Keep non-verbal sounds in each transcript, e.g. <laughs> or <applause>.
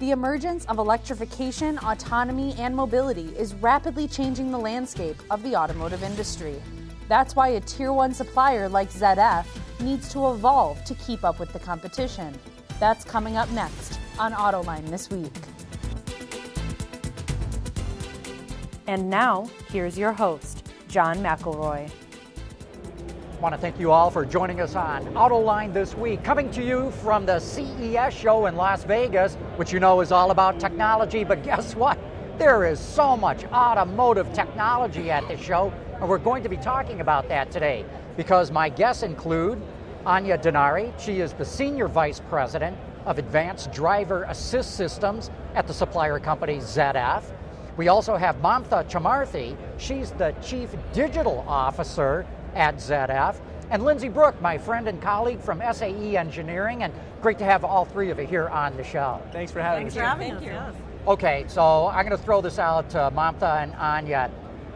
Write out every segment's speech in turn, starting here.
The emergence of electrification, autonomy, and mobility is rapidly changing the landscape of the automotive industry. That's why a tier one supplier like ZF needs to evolve to keep up with the competition. That's coming up next on Autoline this week. And now, here's your host, John McElroy. Want to thank you all for joining us on Autoline this week, coming to you from the CES show in Las Vegas, which you know is all about technology. But <laughs> guess what? There is so much automotive technology at the show, and we're going to be talking about that today because my guests include Anya Denari. She is the Senior Vice President of Advanced Driver Assist Systems at the supplier company ZF. We also have Mamta Chamarthi. She's the Chief Digital Officer at ZF. And Lindsay Brooke, my friend and colleague from SAE Engineering, and great to have all three of you here on the show. Thanks for having Thanks us. for having Thank us. you. Okay, so I'm going to throw this out to Mamta and Anya.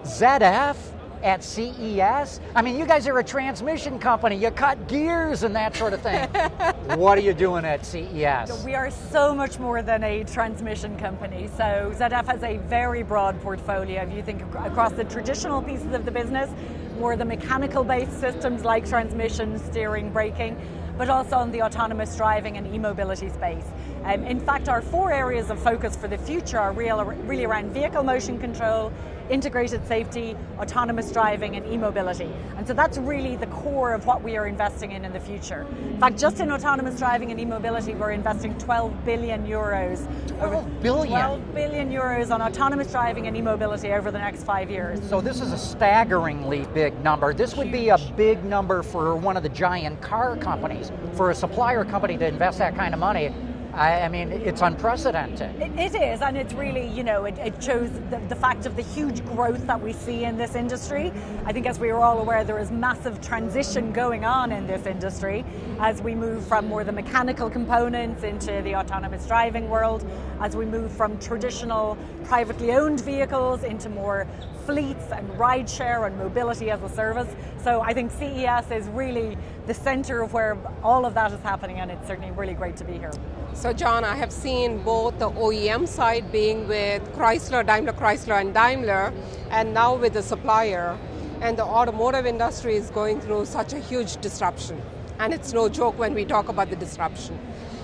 ZF at CES? I mean, you guys are a transmission company. You cut gears and that sort of thing. <laughs> what are you doing at CES? We are so much more than a transmission company. So ZF has a very broad portfolio. If you think across the traditional pieces of the business, more the mechanical based systems like transmission, steering, braking, but also on the autonomous driving and e-mobility space. Um, in fact, our four areas of focus for the future are real, really around vehicle motion control, integrated safety, autonomous driving, and e-mobility. And so that's really the core of what we are investing in in the future. In fact, just in autonomous driving and e-mobility, we're investing 12 billion euros. 12 billion? 12 billion euros on autonomous driving and e-mobility over the next five years. So this is a staggeringly big number. This would be a big number for one of the giant car companies. For a supplier company to invest that kind of money, I, I mean, it's unprecedented. It, it is, and it's really, you know, it, it shows the, the fact of the huge growth that we see in this industry. I think, as we are all aware, there is massive transition going on in this industry as we move from more the mechanical components into the autonomous driving world, as we move from traditional privately owned vehicles into more fleets and rideshare and mobility as a service. So I think CES is really the center of where all of that is happening, and it's certainly really great to be here. So, John, I have seen both the OEM side being with Chrysler, Daimler Chrysler, and Daimler, and now with the supplier. And the automotive industry is going through such a huge disruption. And it's no joke when we talk about the disruption.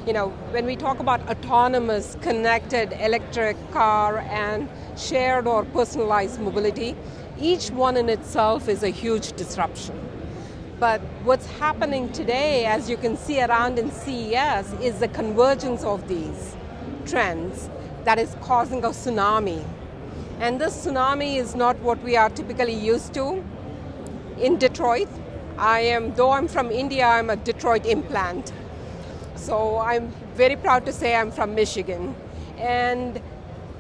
You know, when we talk about autonomous, connected electric car and shared or personalized mobility, each one in itself is a huge disruption. But what's happening today, as you can see around in CES, is the convergence of these trends that is causing a tsunami. And this tsunami is not what we are typically used to. In Detroit, I am, though I'm from India, I'm a Detroit implant. So I'm very proud to say I'm from Michigan. And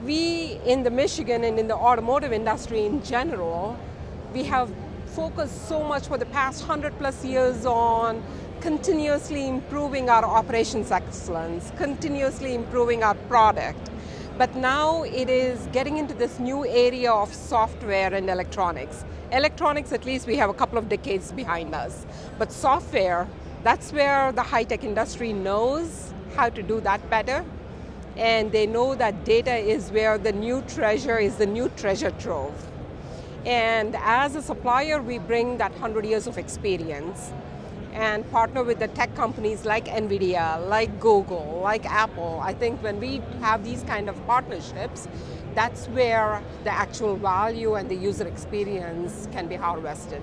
we in the Michigan and in the automotive industry in general, we have focused so much for the past 100 plus years on continuously improving our operations excellence, continuously improving our product. But now it is getting into this new area of software and electronics. Electronics, at least, we have a couple of decades behind us. But software, that's where the high tech industry knows how to do that better. And they know that data is where the new treasure is the new treasure trove. And as a supplier, we bring that 100 years of experience and partner with the tech companies like NVIDIA, like Google, like Apple. I think when we have these kind of partnerships, that's where the actual value and the user experience can be harvested.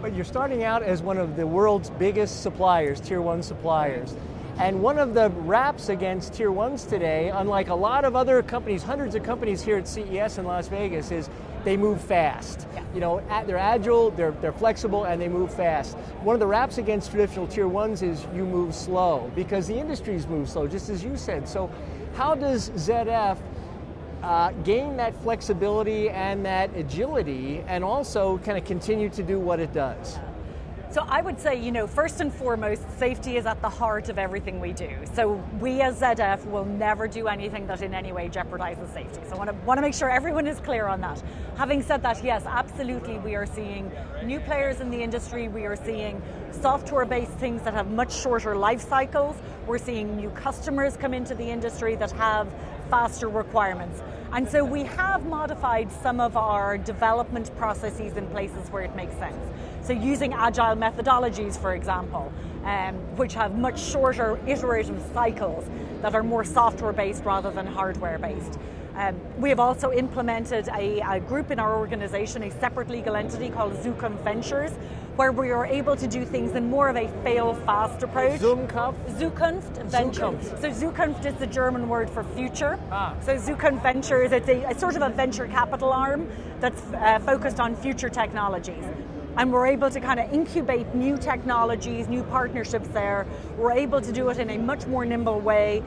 But you're starting out as one of the world's biggest suppliers, tier one suppliers. And one of the raps against tier ones today, unlike a lot of other companies, hundreds of companies here at CES in Las Vegas, is they move fast. Yeah. You know, they're agile, they're, they're flexible, and they move fast. One of the raps against traditional tier ones is you move slow because the industries move slow, just as you said. So, how does ZF uh, gain that flexibility and that agility and also kind of continue to do what it does? So I would say, you know, first and foremost, safety is at the heart of everything we do. So we as ZF will never do anything that in any way jeopardizes safety. So I want to, want to make sure everyone is clear on that. Having said that, yes, absolutely, we are seeing new players in the industry. We are seeing software-based things that have much shorter life cycles. We're seeing new customers come into the industry that have faster requirements. And so we have modified some of our development processes in places where it makes sense. So using agile methodologies, for example, um, which have much shorter iterative cycles that are more software based rather than hardware based. Um, we have also implemented a, a, group in our organization, a separate legal entity called Zukunft Ventures, where we are able to do things in more of a fail-fast approach. Zukunft? Zukunft Ventures. Zukunft. So Zukunft is the German word for future. Ah. So Zukunft Ventures, it's, a, it's sort of a venture capital arm that's uh, focused on future technologies and we're able to kind of incubate new technologies, new partnerships there. We're able to do it in a much more nimble way.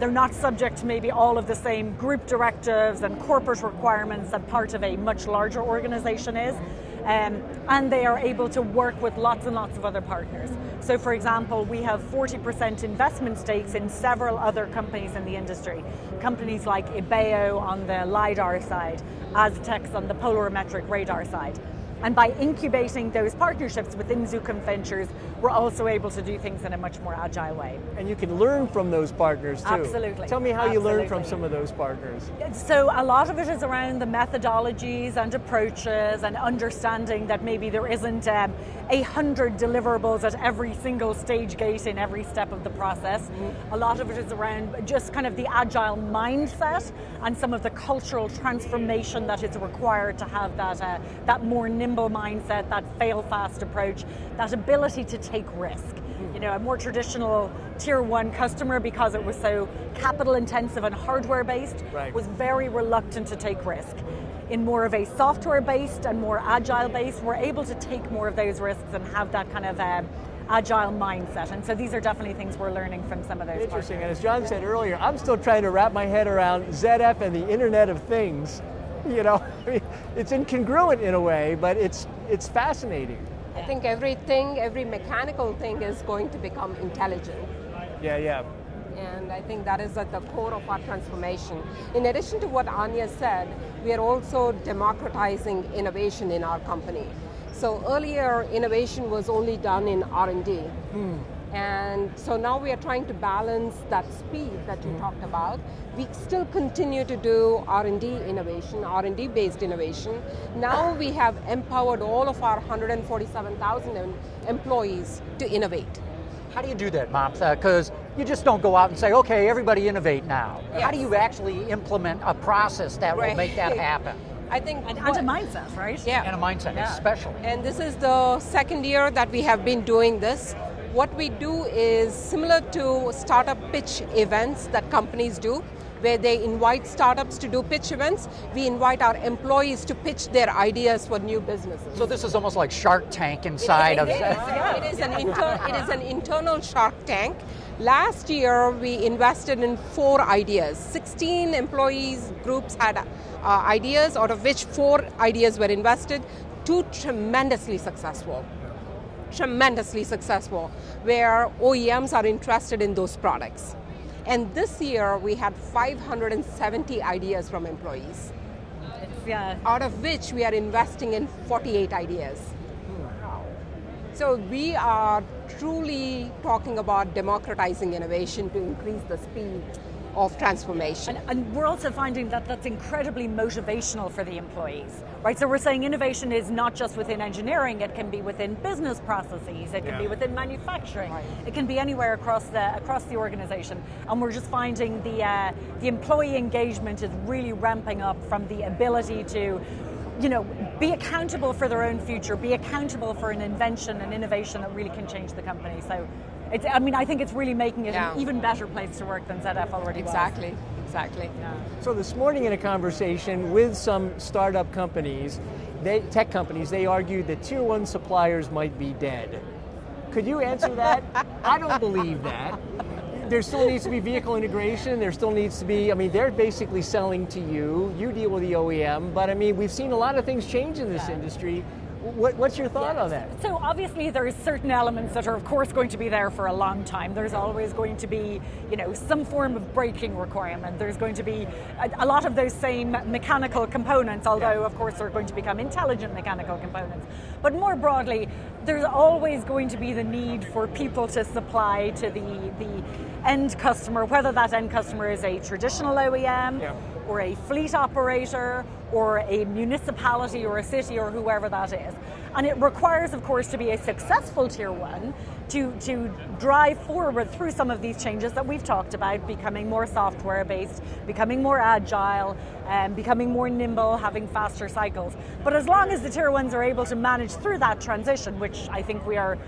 They're not subject to maybe all of the same group directives and corporate requirements that part of a much larger organization is. Um, and they are able to work with lots and lots of other partners. So, for example, we have 40% investment stakes in several other companies in the industry. Companies like Ibeo on the LiDAR side, Astyx on the polarimetric radar side. And by incubating those partnerships within Zukunft Ventures, we're also able to do things in a much more agile way. And you can learn from those partners too. Absolutely. Tell me how Absolutely. you learn from some of those partners. So a lot of it is around the methodologies and approaches and understanding that maybe there isn't um, a hundred deliverables at every single stage gate in every step of the process. Mm-hmm. A lot of it is around just kind of the agile mindset and some of the cultural transformation that is required to have that uh, that more nimble nimble mindset, that fail fast approach, that ability to take risk. You know, a more traditional tier one customer, because it was so capital intensive and hardware based, right. was very reluctant to take risk. In more of a software based and more agile based, we're able to take more of those risks and have that kind of um, agile mindset. And so these are definitely things we're learning from some of those. Interesting. Partners. And as John said earlier, I'm still trying to wrap my head around ZF and the Internet of Things <laughs> you know, <laughs> it's incongruent in a way, but it's it's fascinating. I think everything, every mechanical thing is going to become intelligent. Yeah, yeah. And I think that is at the core of our transformation. In addition to what Anya said, we are also democratizing innovation in our company. So earlier, innovation was only done in R&D. Hmm. And so now we are trying to balance that speed that you mm. talked about. We still continue to do R&D innovation, R&D based innovation. Now we have empowered all of our 147,000 employees to innovate. How do you do that, Mamta? Because you just don't go out and say, okay, everybody innovate now. Yes. How do you actually implement a process that right. will make that happen? <laughs> I think and, and a mindset, right? Yeah, and a mindset, yeah. especially. And this is the second year that we have been doing this. What we do is similar to startup pitch events that companies do, where they invite startups to do pitch events. We invite our employees to pitch their ideas for new businesses. So this is almost like Shark Tank inside it, of. It is, <laughs> it is an inter, it is an internal Shark Tank. Last year, we invested in four ideas. 16 employees groups had uh, ideas, out of which four ideas were invested. Two tremendously successful tremendously successful, where OEMs are interested in those products. And this year we had 570 ideas from employees. Yeah. Out of which we are investing in 48 ideas. So we are truly talking about democratizing innovation to increase the speed of transformation. And, and, we're also finding that that's incredibly motivational for the employees, right? So we're saying innovation is not just within engineering; it can be within business processes, it can yeah. be within manufacturing, right. it can be anywhere across the across the organization. And we're just finding the uh, the employee engagement is really ramping up from the ability to you know, be accountable for their own future, be accountable for an invention and innovation that really can change the company. So it's, I mean, I think it's really making it yeah. an even better place to work than ZF already exactly. was. Exactly, exactly. Yeah. So this morning in a conversation with some startup companies, they, tech companies, they argued that tier one suppliers might be dead. Could you answer that? I don't believe that. There still needs to be vehicle integration. There still needs to be, I mean, they're basically selling to you. You deal with the OEM, but I mean, we've seen a lot of things change in this yeah. industry What, what's your thought on that? So obviously there's certain elements that are of course going to be there for a long time. There's always going to be, you know, some form of braking requirement. There's going to be a, a lot of those same mechanical components, although of course they're going to become intelligent mechanical components. But more broadly, there's always going to be the need for people to supply to the, the end customer, whether that end customer is a traditional OEM yeah. or a fleet operator or a municipality or a city or whoever that is. And it requires, of course, to be a successful tier one to, to drive forward through some of these changes that we've talked about, becoming more software based, becoming more agile, um, becoming more nimble, having faster cycles. But as long as the tier ones are able to manage through that transition, which I think we are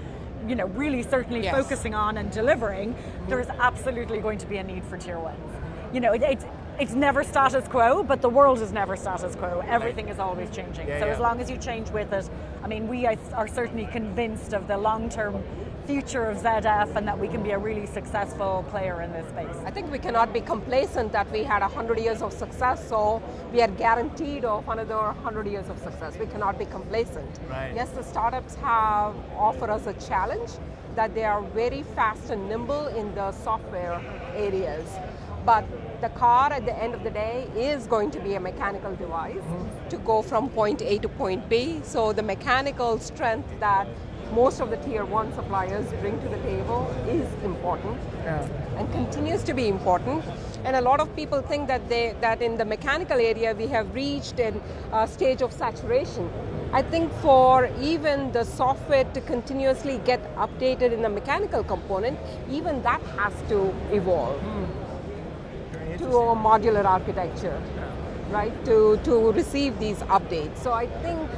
you know, really certainly yes. focusing on and delivering, there's absolutely going to be a need for tier ones. You know, it, it's it's never status quo, but the world is never status quo. Everything is always changing. Yeah, so yeah. as long as you change with it, I mean, we are certainly convinced of the long-term future of ZF and that we can be a really successful player in this space. I think we cannot be complacent that we had 100 years of success, so we are guaranteed of another 100 years of success. We cannot be complacent. Right. Yes, the startups have offered us a challenge that they are very fast and nimble in the software areas, but the car at the end of the day is going to be a mechanical device mm-hmm. to go from point A to point B. So the mechanical strength that most of the tier one suppliers bring to the table is important yeah. and continues to be important. And a lot of people think that they that in the mechanical area we have reached a uh, stage of saturation. I think for even the software to continuously get updated in the mechanical component, even that has to evolve. Mm to a modular architecture, right? To to receive these updates. So I think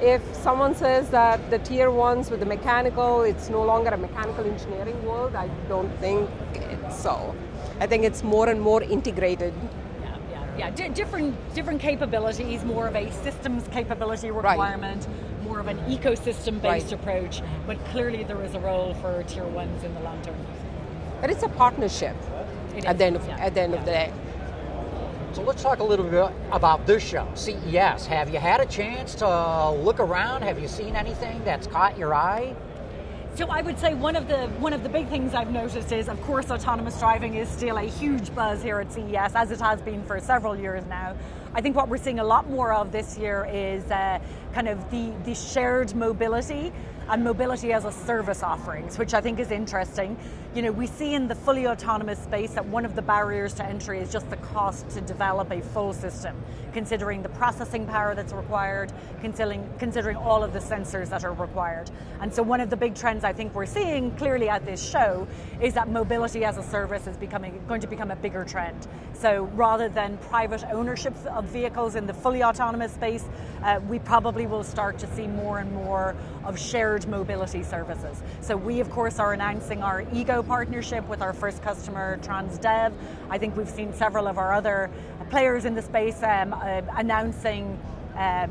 if someone says that the tier ones with the mechanical, it's no longer a mechanical engineering world, I don't think it's so. I think it's more and more integrated. Yeah, yeah, yeah. D- different different capabilities, more of a systems capability requirement. Right more of an ecosystem based right. approach, but clearly there is a role for tier ones in the long term. But it's a partnership at the end of, yeah. at the end yeah. of the day. So let's talk a little bit about this show, CES. Have you had a chance to look around? Have you seen anything that's caught your eye? So I would say one of the one of the big things I've noticed is, of course, autonomous driving is still a huge buzz here at CES, as it has been for several years now. I think what we're seeing a lot more of this year is uh, kind of the the shared mobility and mobility as a service offerings, which I think is interesting. You know, we see in the fully autonomous space that one of the barriers to entry is just the cost to develop a full system, considering the processing power that's required, considering, considering all of the sensors that are required. And so one of the big trends I think we're seeing clearly at this show is that mobility as a service is becoming going to become a bigger trend. So rather than private ownership of vehicles in the fully autonomous space, uh, we probably will start to see more and more of shared mobility services. So we, of course, are announcing our Ego partnership with our first customer, Transdev. I think we've seen several of our other players in the space um, uh, announcing um,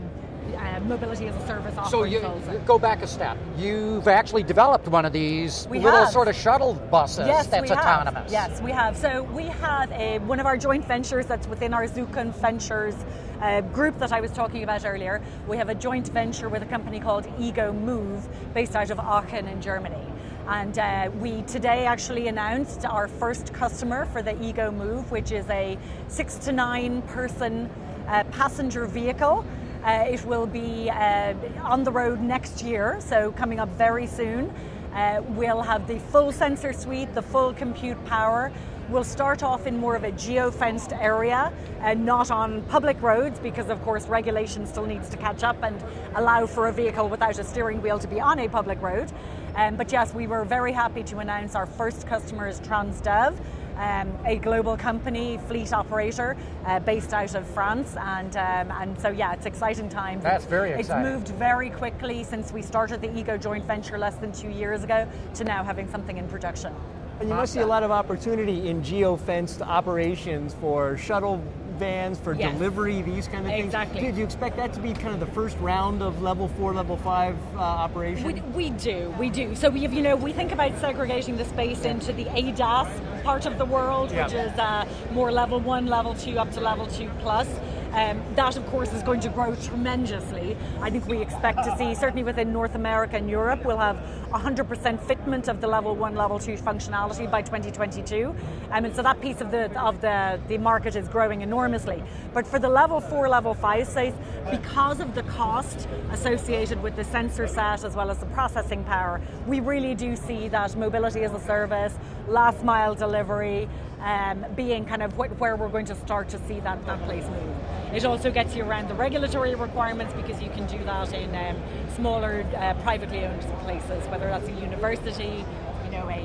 uh, mobility as a service So you go back a step. You've actually developed one of these we little have. sort of shuttle buses yes, that's autonomous. Have. Yes, we have. So we have a, one of our joint ventures that's within our Zukunft Ventures uh, group that I was talking about earlier. We have a joint venture with a company called e.GO Moove, based out of Aachen in Germany. And uh, we today actually announced our first customer for the e.GO Moove, which is a six to nine person uh, passenger vehicle. Uh, it will be uh, on the road next year, so coming up very soon. Uh, we'll have the full sensor suite, the full compute power, We'll start off in more of a geo-fenced area and not on public roads because of course regulation still needs to catch up and allow for a vehicle without a steering wheel to be on a public road. Um, but yes, we were very happy to announce our first customer is Transdev. Um, a global company, fleet operator, uh, based out of France, and um, and so yeah, it's exciting times. That's it's, very exciting. It's moved very quickly since we started the Ego joint venture less than two years ago to now having something in production. And you must see a lot of opportunity in geo-fenced operations for shuttle vans, for yes. delivery, these kind of things. Exactly. Do you expect that to be kind of the first round of level four, level five uh, operation? We, we do, we do. So we have, you know, we think about segregating the space into the ADAS part of the world, yeah. which is uh, more level one, level two, up to level two plus. Um, that, of course, is going to grow tremendously. I think we expect to see, certainly within North America and Europe, we'll have 100% fitment of the level one, level two functionality by 2022. Um, and so that piece of the of the, the market is growing enormously. But for the level four, level five space, because of the cost associated with the sensor set as well as the processing power, we really do see that mobility as a service, last mile delivery, um, being kind of wh- where we're going to start to see that, that place move. It also gets you around the regulatory requirements because you can do that in um, smaller uh, privately owned places, whether that's a university,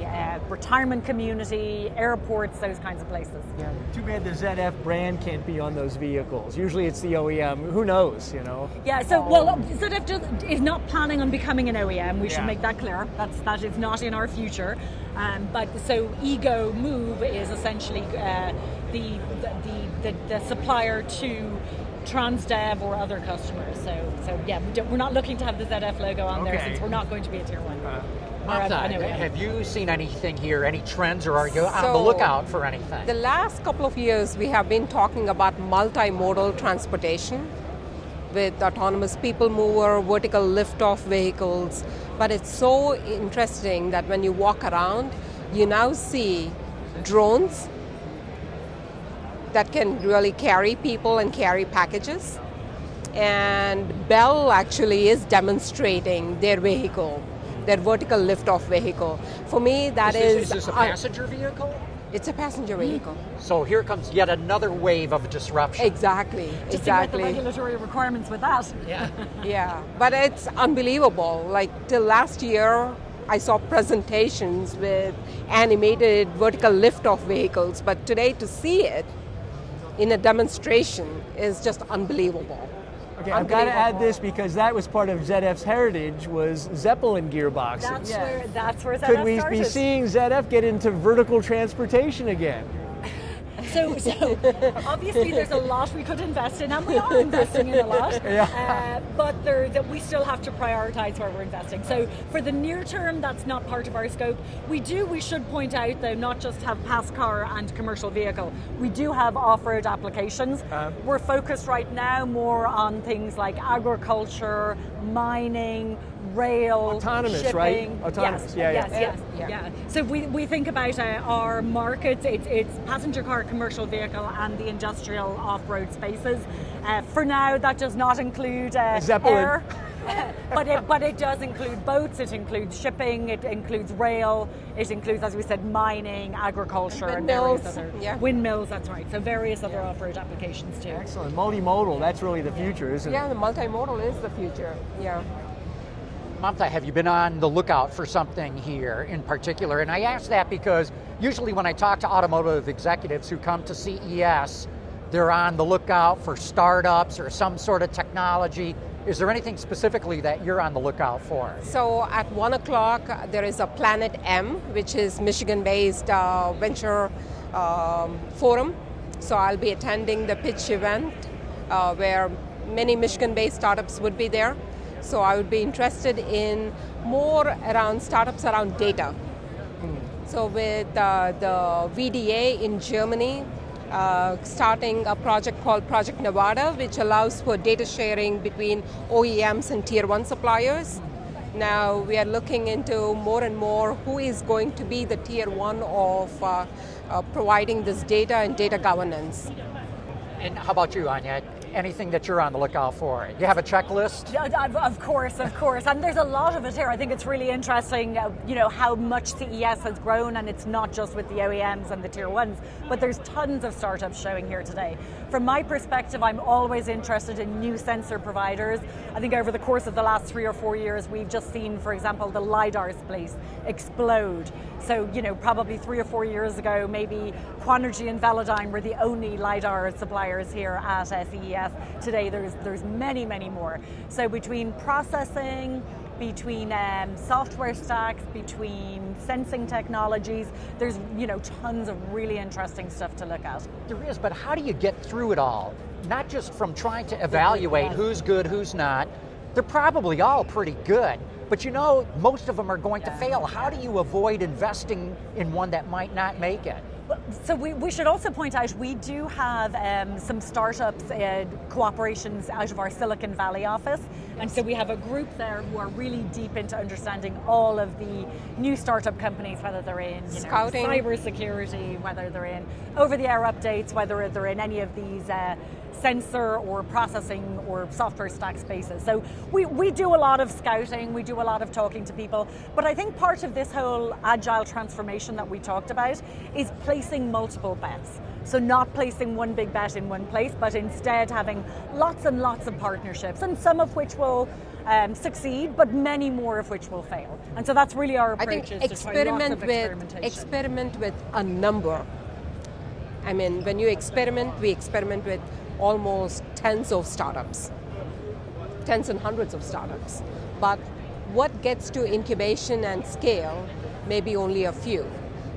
uh, retirement community, airports, those kinds of places. Yeah. Too bad the ZF brand can't be on those vehicles. Usually it's the OEM. Who knows, you know? Yeah, so, well, ZF does, is not planning on becoming an OEM. We should make that clear. That's, that is not in our future. Um, but so e.GO Moove is essentially uh, the, the, the, the supplier to Transdev or other customers. So, so yeah, we we're not looking to have the ZF logo on there since we're not going to be a tier one. Uh, Mamta, an OEM. have you seen anything here, any trends, or are you on the lookout for anything? The last couple of years, we have been talking about multimodal transportation with autonomous people mover, vertical lift-off vehicles. But it's so interesting that when you walk around, you now see drones that can really carry people and carry packages. And Bell actually is demonstrating their vehicle, their vertical lift-off vehicle. For me, that is, is, this, is this a uh, passenger vehicle? it's a passenger vehicle. So here comes yet another wave of disruption. Exactly, Just to get the exactly. regulatory requirements with that. Yeah. <laughs> Yeah, but it's unbelievable. Like till last year, I saw presentations with animated vertical lift-off vehicles, but today to see it in a demonstration is just unbelievable. Okay, I've got to add this because that was part of ZF's heritage was Zeppelin gearboxes. That's where that's where ZF Could we started. be seeing ZF get into vertical transportation again? So, so obviously there's a lot we could invest in, and we are investing in a lot. <laughs> Yeah. Uh, but there, that we still have to prioritise where we're investing. So for the near term, that's not part of our scope. We do. We should point out though, not just have pass car and commercial vehicle. We do have off-road applications. Uh-huh. We're focused right now more on things like agriculture, mining. Rail, Autonomous, right? Autonomous, Yes, yeah, yeah. yes, yes, Yeah. yeah. So we, we think about uh, our markets, it's, it's passenger car, commercial vehicle, and the industrial off-road spaces. Uh, for now, that does not include uh, Zeppelin. air, <laughs> but it but it does include boats. It includes shipping. It includes rail. It includes, as we said, mining, agriculture, and, various other yeah. windmills. That's right. So various other off-road applications too. Excellent. Multimodal, that's really the future, isn't Yeah, it? Yeah, the multimodal is the future. Yeah. Mamta, have you been on the lookout for something here in particular? And I ask that because usually when I talk to automotive executives who come to CES, they're on the lookout for startups or some sort of technology. Is there anything specifically that you're on the lookout for? So at one o'clock, there is a Planet M, which is Michigan-based uh, venture um, forum. So I'll be attending the pitch event uh, where many Michigan-based startups would be there. So I would be interested in more around startups around data. So with uh, the VDA in Germany, uh, starting a project called Project Nevada, which allows for data sharing between OEMs and tier one suppliers. Now we are looking into more and more who is going to be the tier one of uh, uh, providing this data and data governance. And how about you, Anya? Anything that you're on the lookout for? You have a checklist? Of course, of course, and there's a lot of it here. I think it's really interesting, uh, you know, how much CES has grown, and it's not just with the OEMs and the tier ones, but there's tons of startups showing here today. From my perspective, I'm always interested in new sensor providers. I think over the course of the last three or four years, we've just seen, for example, the lidar space explode. So, you know, probably three or four years ago, maybe Quanergy and Velodyne were the only lidar suppliers here at uh, Today, there's there's many, many more. So between processing, between um, software stacks, between sensing technologies, there's you know tons of really interesting stuff to look at. There is, but how do you get through it all? Not just from trying to evaluate who's good, who's not. They're probably all pretty good. but you know, most of them are going yeah. to fail. How do you avoid investing in one that might not make it? So we, we should also point out we do have um, some startups uh, cooperations out of our Silicon Valley office, and so we have a group there who are really deep into understanding all of the new startup companies, whether they're in you know, cybersecurity, whether they're in over-the-air updates, whether they're in any of these. Uh, sensor or processing or software stack spaces. So we, we do a lot of scouting, we do a lot of talking to people, but I think part of this whole agile transformation that we talked about is placing multiple bets. So not placing one big bet in one place, but instead having lots and lots of partnerships, and some of which will um, succeed, but many more of which will fail. And so that's really our approach. I think experiment with experiment with a number. I mean, when you experiment, we experiment with almost tens of startups, tens and hundreds of startups. But what gets to incubation and scale may be only a few.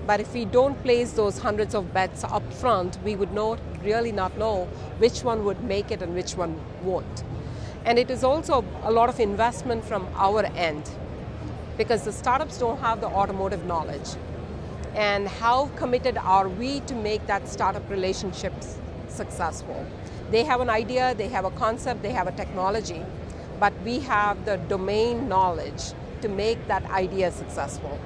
But if we don't place those hundreds of bets up front, we would not really not know which one would make it and which one won't. And it is also a lot of investment from our end because the startups don't have the automotive knowledge. And how committed are we to make that startup relationships successful? They have an idea, they have a concept, they have a technology, but we have the domain knowledge to make that idea successful.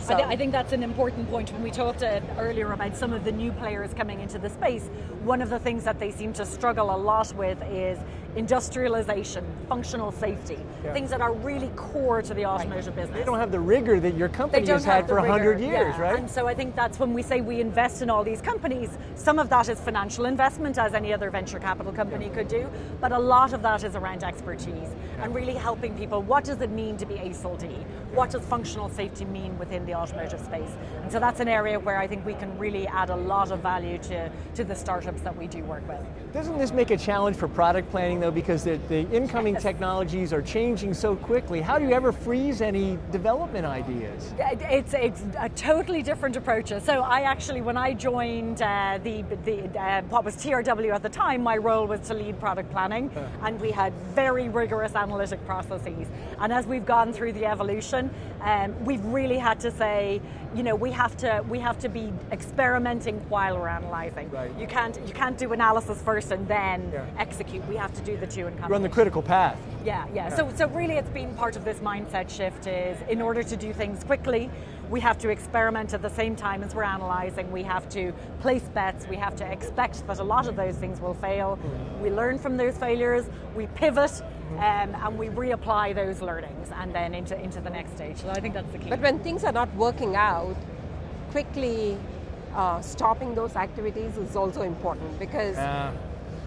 So. I, th- I, think that's an important point. When we talked uh, earlier about some of the new players coming into the space, one of the things that they seem to struggle a lot with is industrialization, functional safety, yeah. things that are really core to the automotive right. business. They don't have the rigor that your company has had for 100 years, yeah. right? And so I think that's when we say we invest in all these companies, some of that is financial investment, as any other venture capital company yeah. could do, but a lot of that is around expertise and really helping people. What does it mean to be ASIL D? What does functional safety mean within the automotive space? And so that's an area where I think we can really add a lot of value to, to the startups that we do work with. Doesn't this make a challenge for product planning though, because the, the incoming yes. technologies are changing so quickly? How do you ever freeze any development ideas? It's, it's a totally different approach. So I actually, when I joined uh, the, the uh, what was TRW at the time, my role was to lead product planning, uh. and we had very rigorous analytic processes. And as we've gone through the evolution, um, we've really had to say, you know, we have to we have to be experimenting while we're analyzing. Right. You can't you can't do analysis first and then yeah. execute. We have to do the two in combination. Run the critical path. Yeah, yeah, yeah. So so really, it's been part of this mindset shift. Is in order to do things quickly, we have to experiment at the same time as we're analyzing. We have to place bets. We have to expect that a lot of those things will fail. Mm-hmm. We learn from those failures. We pivot. Mm-hmm. Um, and we reapply those learnings and then into, into the next stage. So I think that's the key. But when things are not working out, quickly uh, stopping those activities is also important because uh.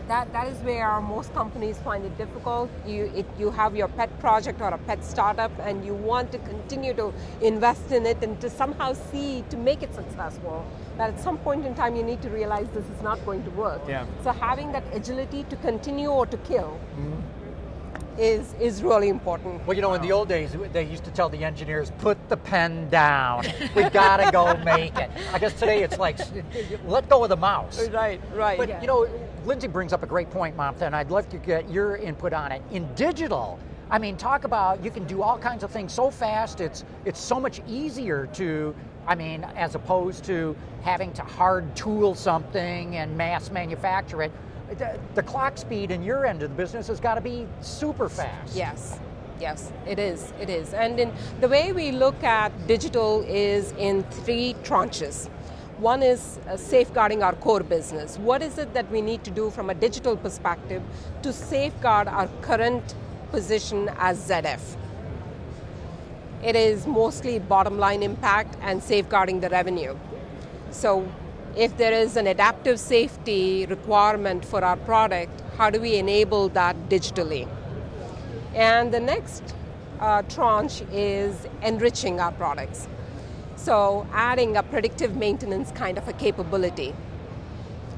That, that is where most companies find it difficult. You, it, you have your pet project or a pet startup and you want to continue to invest in it and to somehow see to make it successful. But at some point in time, you need to realize this is not going to work. Yeah. So having that agility to continue or to kill. Mm-hmm is, is really important. Well, you know, in the old days, they used to tell the engineers, put the pen down. we <laughs> gotta go make it. I guess today it's like, let go of the mouse. Right, right. But, yeah. you know, Lindsay brings up a great point, Mamta, and I'd love to get your input on it. In digital, I mean, talk about you can do all kinds of things so fast. It's it's so much easier to, I mean, as opposed to having to hard tool something and mass manufacture it the, the clock speed in your end of the business has got to be super fast. Yes. Yes, it is. It is. And in the way we look at digital is in three tranches. One is uh, safeguarding our core business. What is it that we need to do from a digital perspective to safeguard our current position as ZF? It is mostly bottom line impact and safeguarding the revenue. So if there is an adaptive safety requirement for our product, how do we enable that digitally? And the next uh, tranche is enriching our products. So adding a predictive maintenance kind of a capability.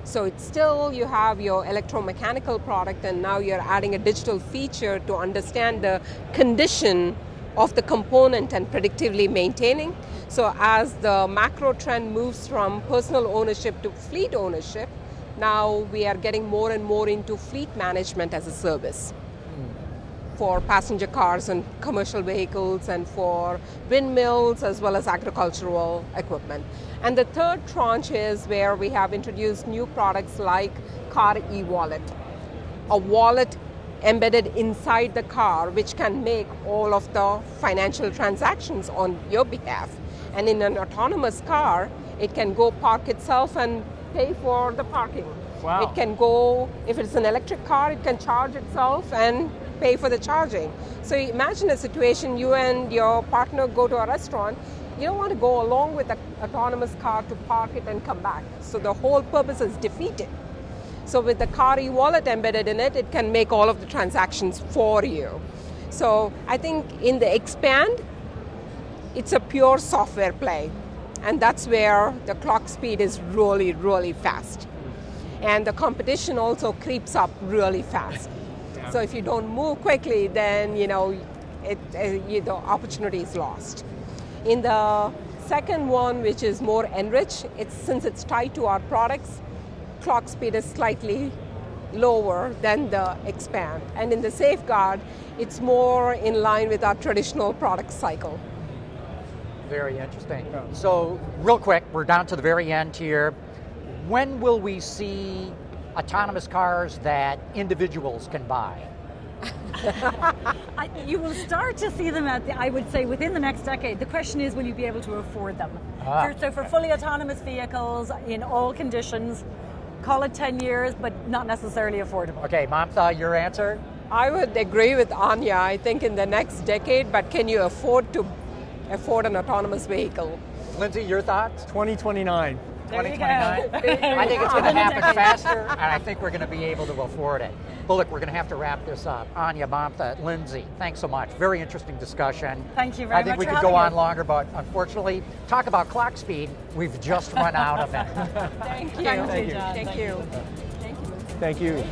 So it's still you have your electromechanical product and now you're adding a digital feature to understand the condition of the component and predictively maintaining. So as the macro trend moves from personal ownership to fleet ownership, now we are getting more and more into fleet management as a service. For passenger cars and commercial vehicles and for windmills as well as agricultural equipment. And the third tranche is where we have introduced new products like Car e Wallet, a wallet embedded inside the car which can make all of the financial transactions on your behalf. And in an autonomous car, it can go park itself and pay for the parking. Wow. It can go, if it's an electric car, it can charge itself and pay for the charging. So imagine a situation you and your partner go to a restaurant. You don't want to go along with an autonomous car to park it and come back. So the whole purpose is defeated. So with the car e-wallet embedded in it, it can make all of the transactions for you. So I think in the expand, it's a pure software play. And that's where the clock speed is really, really fast. And the competition also creeps up really fast. So if you don't move quickly, then you know it, uh, you, the opportunity is lost. In the second one, which is more enriched, it's since it's tied to our products, clock speed is slightly lower than the expand. And in the safeguard, it's more in line with our traditional product cycle. Very interesting. So, real quick, we're down to the very end here. When will we see autonomous cars that individuals can buy? <laughs> I, you will start to see them at the, I would say within the next decade. The question is, will you be able to afford them? Ah. For, so for fully autonomous vehicles in all conditions, call it 10 years, but not necessarily affordable. Okay, Mamta, your answer? I would agree with Anya. I think in the next decade, but can you afford to afford an autonomous vehicle? Lindsay, your thoughts? 2029. There 2029? <laughs> I think it's going to happen <laughs> faster, and I think we're going to be able to afford it. But look, we're going to have to wrap this up. Anya, Mamta, Lindsay, thanks so much. Very interesting discussion. Thank you very much. I think much we could go on us. longer, but unfortunately, talk about clock speed, we've just run out of it. <laughs> Thank you. Thank you, you. John. Thank you. Thank you.